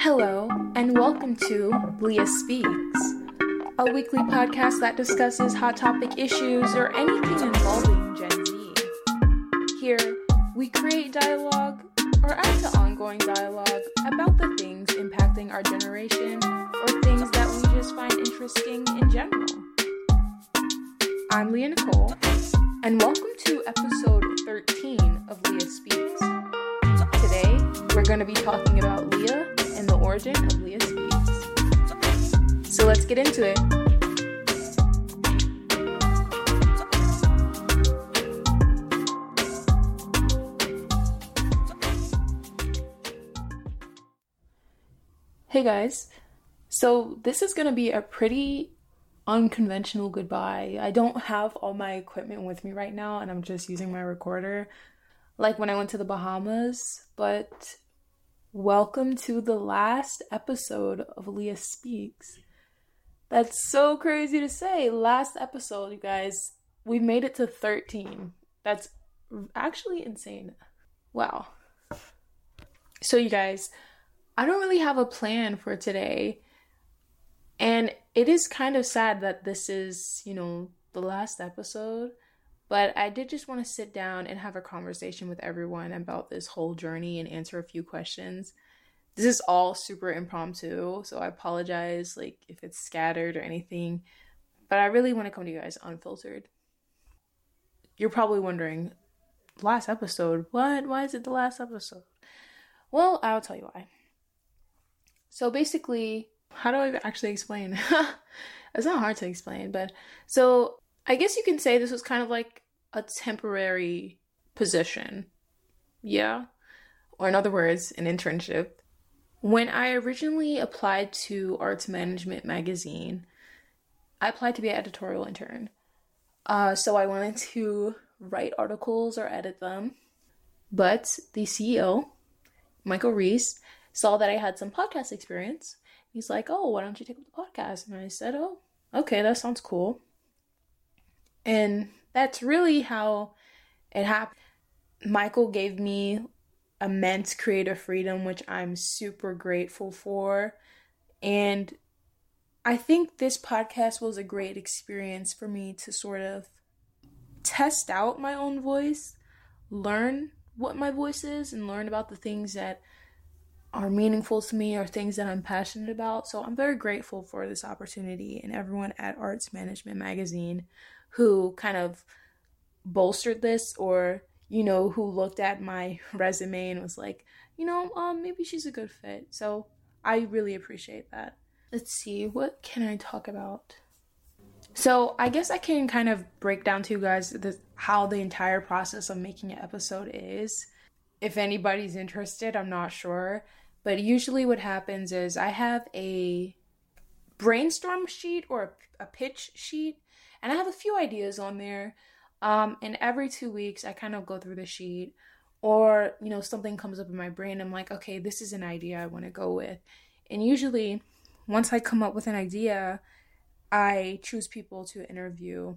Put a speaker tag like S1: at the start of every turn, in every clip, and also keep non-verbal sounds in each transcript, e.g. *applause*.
S1: Hello, and welcome to Leah Speaks, a weekly podcast that discusses hot topic issues or anything involving Gen Z. Here, we create dialogue or add to ongoing dialogue about the things impacting our generation or things that we just find interesting in general. I'm Leah Nicole, and welcome to episode 13 of Leah Speaks. Today, we're going to be talking about Leah the origin of Leah Speaks. So let's get into it. Hey guys, so this is to be a pretty unconventional goodbye. I don't have all my equipment with me right now and I'm just using my recorder like when I went to the Bahamas, but welcome to the last episode of Leah Speaks. That's so crazy to say. Last episode, you guys. We made it to 13. That's actually insane. Wow. So, you guys, I don't really have a plan for today. And it is kind of sad that this is, you know, the last episode. But I did just want to sit down and have a conversation with everyone about this whole journey and answer a few questions. This is all super impromptu, so I apologize like if it's scattered or anything. But I really want to come to you guys unfiltered. You're probably wondering, last episode, what? Why is it the last episode? Well, I'll tell you why. So basically, how do I actually explain? *laughs* it's not hard to explain, but so I guess you can say this was kind of like a temporary position. Yeah. Or in other words, an internship. When I originally applied to Arts Management magazine, I applied to be an editorial intern. Uh, so I wanted to write articles or edit them. But the CEO, Michael Reese, saw that I had some podcast experience. He's like, Oh, why don't you take up the podcast? And I said, Oh, okay, that sounds cool. And that's really how it happened. Michael gave me immense creative freedom, which I'm super grateful for. And I think this podcast was a great experience for me to sort of test out my own voice, learn what my voice is, and learn about the things that are meaningful to me or things that I'm passionate about. So I'm very grateful for this opportunity and everyone at Arts Management Magazine who kind of bolstered this or you know who looked at my *laughs* resume and was like you know um maybe she's a good fit. So i really appreciate that. Let's see what can i talk about? So i guess i can kind of break down to you guys the, how the entire process of making an episode is. If anybody's interested i'm not sure. But usually what happens is i have a brainstorm sheet or a, a pitch sheet and I have a few ideas on there. Um, and every two weeks, I kind of go through the sheet, or you know, something comes up in my brain. I'm like, okay, this is an idea I want to go with. And usually, once I come up with an idea, I choose people to interview.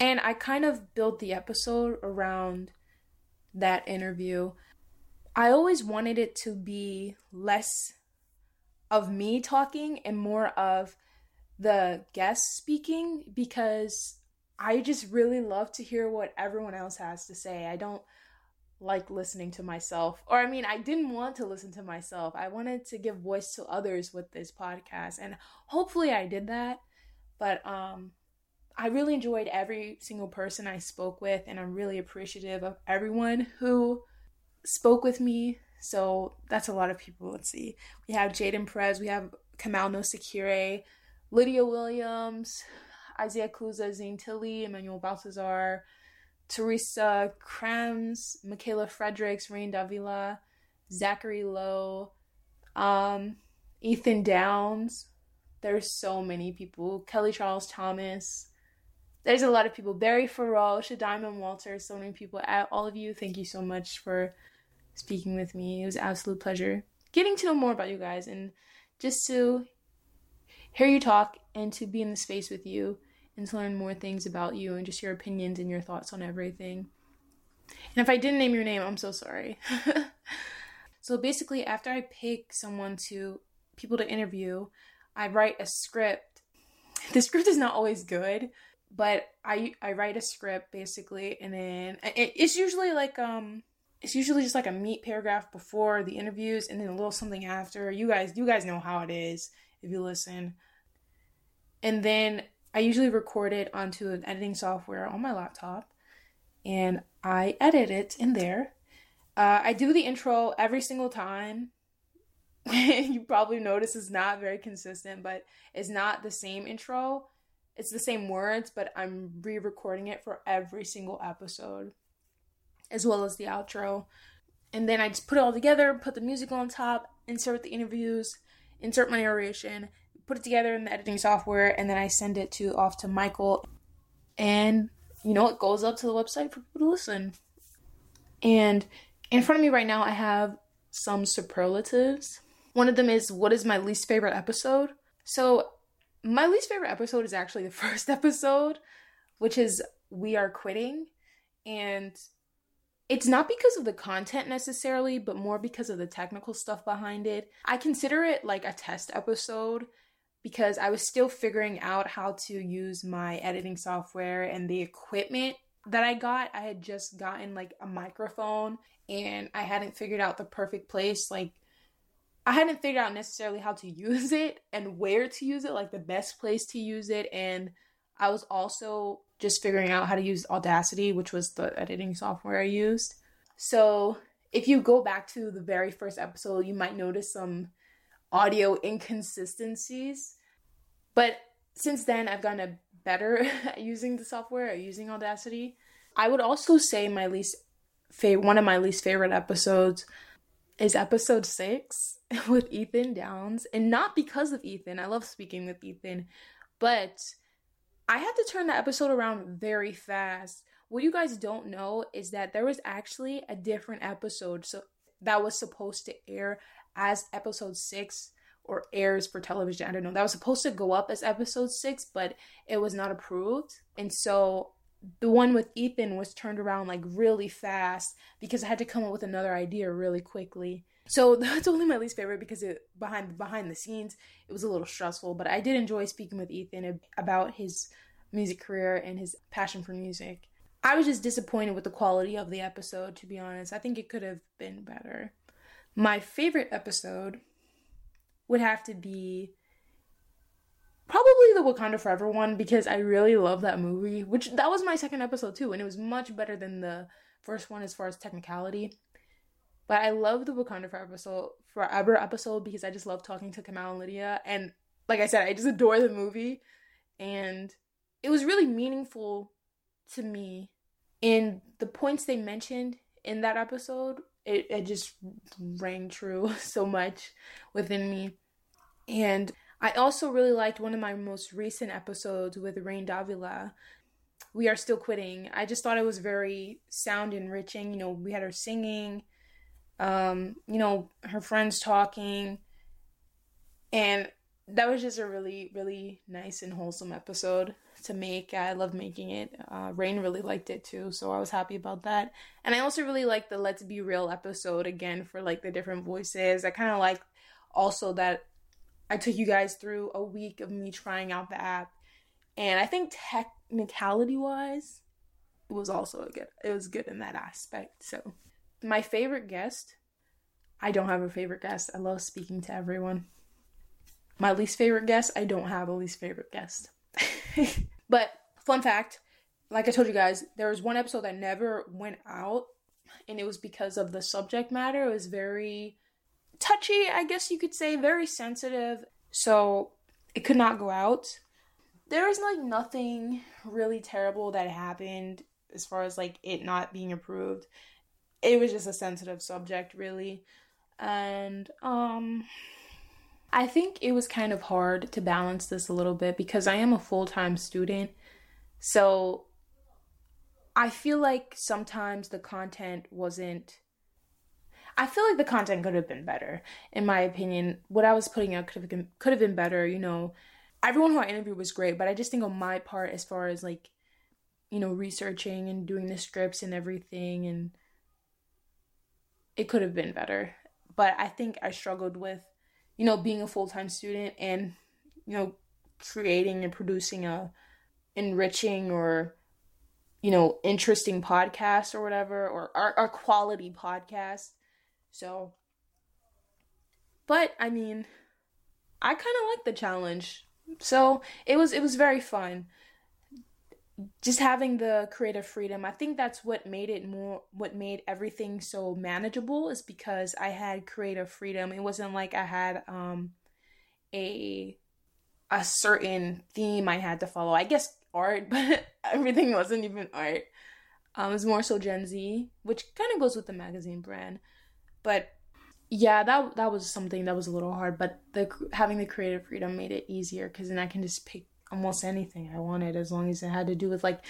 S1: And I kind of build the episode around that interview. I always wanted it to be less of me talking and more of the guest speaking because I just really love to hear what everyone else has to say. I don't like listening to myself. Or I mean, I didn't want to listen to myself. I wanted to give voice to others with this podcast and hopefully I did that. But um I really enjoyed every single person I spoke with and I'm really appreciative of everyone who spoke with me. So that's a lot of people. Let's see. We have Jaden Perez, we have Kamal Nosekire, Lydia Williams, Isaiah Kuza, Zane Tilley, Emmanuel Baltazar, Teresa Krems, Michaela Fredericks, Rain Davila, Zachary Lowe, um, Ethan Downs. There's so many people. Kelly Charles Thomas. There's a lot of people. Barry Farrell, Diamond Walter, so many people. All of you, thank you so much for speaking with me. It was an absolute pleasure getting to know more about you guys and just to hear you talk and to be in the space with you and to learn more things about you and just your opinions and your thoughts on everything. And if I didn't name your name, I'm so sorry. *laughs* So basically, after I pick someone to people to interview, I write a script. The script is not always good, but I I write a script basically, and then it, it's usually like um it's usually just like a meat paragraph before the interviews, and then a little something after. You guys you guys know how it is if you listen. And then I usually record it onto an editing software on my laptop, and I edit it in there. Uh, I do the intro every single time. *laughs* you probably notice it's not very consistent, but it's not the same intro. It's the same words, but I'm re recording it for every single episode, as well as the outro. And then I just put it all together, put the music on top, insert the interviews, insert my narration, put it together in the editing software, and then I send it to off to Michael. And you know, it goes up to the website for people to listen. And in front of me right now, I have some superlatives. One of them is what is my least favorite episode? So, my least favorite episode is actually the *laughs* first episode, which is We Are Quitting. And it's not because of the content necessarily, but more because of the technical stuff behind it. I consider it like a test episode because I was still figuring out how to use my editing software and the equipment that I got. I had just gotten like a microphone and I hadn't figured out the perfect place. Like, I hadn't figured out necessarily how to *laughs* use it and where to use it, like the best place to use it. And I was also just figuring out how to use Audacity, which was the editing software I used. So, if you go back to the very first episode, you might notice some audio inconsistencies. But since then, I've gotten better *laughs* at using the software, using Audacity. I would also say my least favorite, one of my least favorite episodes is episode six *laughs* with Ethan Downs. And not because of Ethan, I love speaking with Ethan, but I had to turn the episode around very fast. What you guys don't know is that there was actually a different episode so that was supposed to air as episode six or airs for television. I don't know. That was supposed to go up as episode six, but it was not approved. And so the one with Ethan was turned around like really fast because I had to come up with another idea really quickly. So *laughs* that's only my least favorite because it behind behind the scenes it was a little stressful, but I did enjoy speaking with Ethan about his music career and his passion for music. I was just disappointed with the quality of the episode to be honest. I think it could have been better. My favorite episode would have to be probably the Wakanda Forever one because I really love that movie, which that was my second episode too, and it was much better than the first one as far as technicality. But I love the Wakanda Forever episode, Forever episode because I just love talking to Kamal and Lydia, and like I said, I just adore the movie, and it was really meaningful to me. And the points they mentioned in that episode it, it just rang true *laughs* so much within me. And I also really liked one of my most recent episodes with Rain Davila. We are still quitting. I just thought it was very sound enriching. You know, we had her singing, um, you know, her friends talking, and that was just a really, really nice and wholesome episode to make. I love making it. Uh, Rain really liked it too, so I was happy about that. And I also really liked the Let's Be Real episode again for like the different voices. I kind of like also that I took you guys through a week of me trying out the app, and I think technicality wise, it was also a good. It was good in that aspect. So, my favorite guest. I don't have a favorite guest. I love speaking to everyone. My least favorite guest, I don't have a least favorite guest. *laughs* but fun fact, like I told you guys, there was one episode that never went out, and it was because of the subject matter. It was very touchy, I guess you could say, very sensitive. So it could not go out. There was like nothing really terrible that happened as far as like it not being approved. It was just a sensitive subject, really. And um I think it was kind of hard to balance this a little bit because I am a full time student. So I feel like sometimes the content wasn't. I feel like the content could have been better, in my opinion. What I was putting out could have been, could have been better. You know, everyone who I interviewed was great, but I just think on my part, as far as like, you know, researching and doing the scripts and everything, and it could have been better. but I think I struggled with, you know, being a full time student and, you know, creating and producing a enriching or, you know, interesting podcast or whatever, or our, quality podcast. So, but I mean, I kind of like the challenge. So it was it was very fun just having the creative freedom i think that's what made it more what made everything so manageable is because i had creative freedom. It wasn't like i had um a a certain theme i had to follow. I guess art *laughs* but everything wasn't even art. Um it was more so gen z which kind of goes with the magazine brand. But yeah that that was something that was a little hard but the having the creative freedom made it easier because then i can just pick almost anything I wanted as long as it had to do with like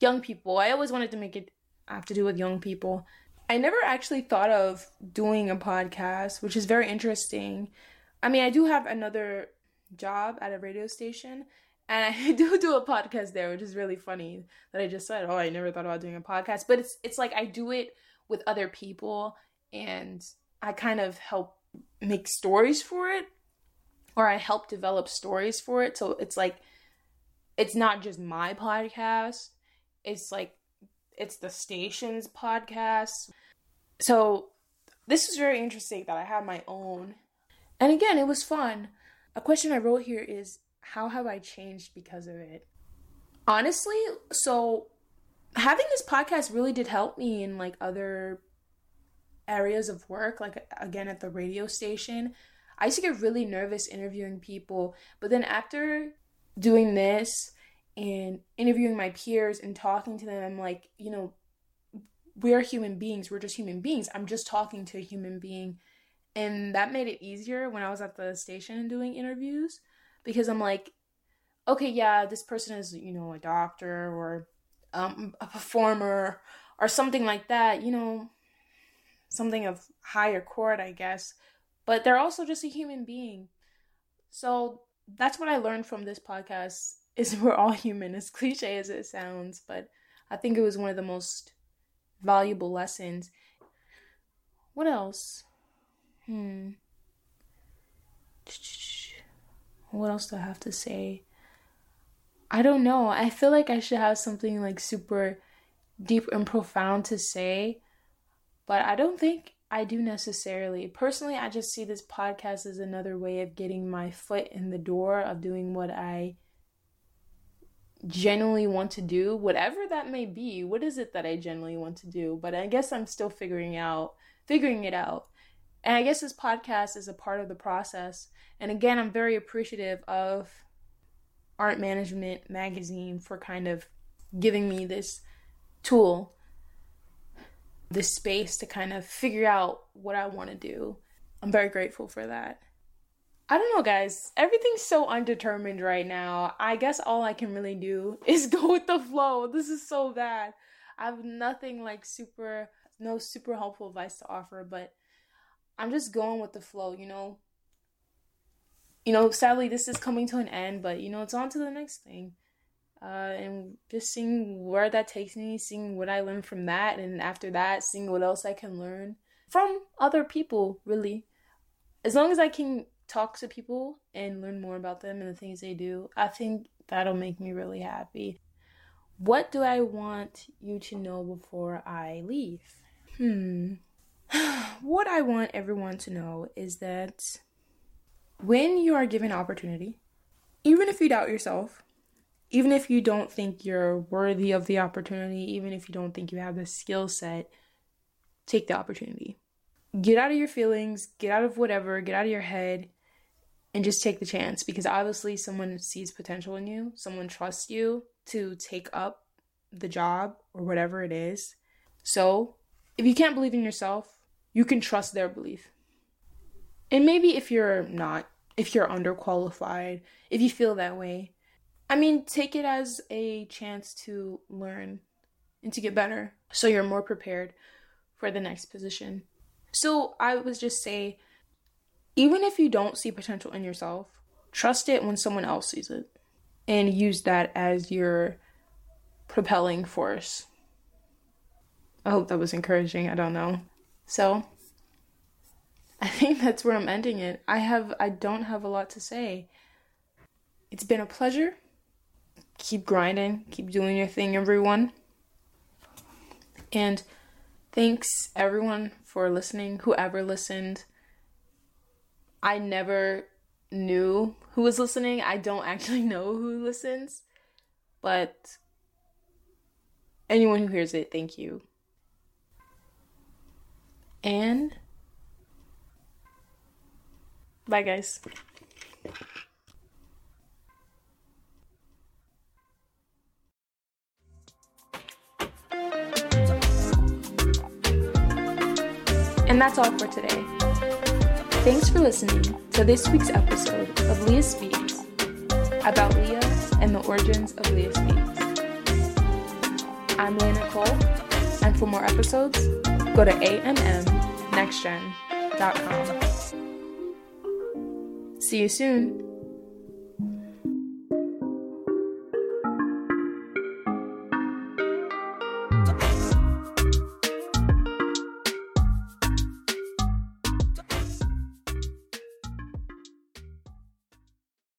S1: young people. I always wanted to make it have to do with young people. I never actually thought of doing a podcast, which is very interesting. I mean, I do have another job at a radio station, and I *laughs* do do a podcast there, which is really funny that I just said, "Oh, I never thought about doing a podcast." But it's it's like I do it with other people, and I kind of help make stories for it, or I help develop stories for it. So it's like it's not just my podcast. It's like it's the station's podcast. So this is very interesting that I have my own. And again, it was fun. A question I wrote here is how have I changed because of it? Honestly, so having this podcast really did help me in like other areas of work, like again at the radio station. I used to get really nervous interviewing people, but then after doing this and interviewing my peers and talking to them, I'm like, you know, we're human beings. We're just human beings. I'm just talking to a human being. And that made it easier when I was at the station doing interviews because I'm like, okay, yeah, this person is, you know, a doctor or um, a performer or something like that, you know, something of higher court, I guess. But they're also just a human being. So that's what I learned from this podcast is *laughs* we're all human, as cliche as it sounds, but I think it was one of the most valuable lessons. What else? Hmm. *tsk* What else do I have to say? I don't know. I feel like I should have something like super deep and profound to say, but I don't think I do necessarily. Personally, I just see this podcast as another way of getting my foot in the door of doing what I genuinely want to do, whatever that may be. What is it that I genuinely want to do? But I guess I'm still figuring out figuring it out. And I guess this podcast is a part of the process. And again, I'm very appreciative of Art Management magazine for kind of giving me this tool, this space to kind of figure out what I want to do. I'm very grateful for that. I don't know, guys. Everything's so undetermined right now. I guess all I can really do *laughs* is go with the flow. This is so bad. I have nothing like super, no super helpful advice to offer, but I'm just going with the flow, you know? You know, sadly, this is coming to an end, but you know, it's on to the next thing. Uh, and just seeing where that takes me, seeing what I learn from that, and after that, seeing what else I can learn from other people, really. As long as I can talk to people and learn more about them and the things they do, I think that'll make me really happy. What do I want you to know before I leave? Hmm. *sighs* what I want everyone to know is that when you are given opportunity, even if you doubt yourself, even if you don't think you're worthy of the opportunity, even if you don't think you have the skill set, take the opportunity. Get out of your feelings, get out of whatever, get out of your head, and just take the chance because obviously someone sees potential in you, someone trusts you to take up the job or whatever it is. So, if you can't believe in yourself, you can trust their belief. And maybe if you're not, if you're underqualified, if you feel that way, I mean, take it as a chance to learn and to get better so you're more prepared for the next position. So, I would just say even if you don't see potential in yourself, trust it when someone else sees it and use that as your propelling force. I hope that was encouraging. I don't know. So, I think that's where I'm ending it. I have I don't have a lot to say. It's been a pleasure. Keep grinding, keep doing your thing, everyone. And thanks everyone for listening, whoever listened. I never knew who was listening. I don't *laughs* actually know who listens, but anyone who hears it, thank you. And bye, guys. And that's all for today. Thanks for listening to this week's episode of Leah Speaks about Leah and the origins of Leah Speaks. I'm Leah Nicole, and for more episodes, go to ammnextgen.com. See you soon.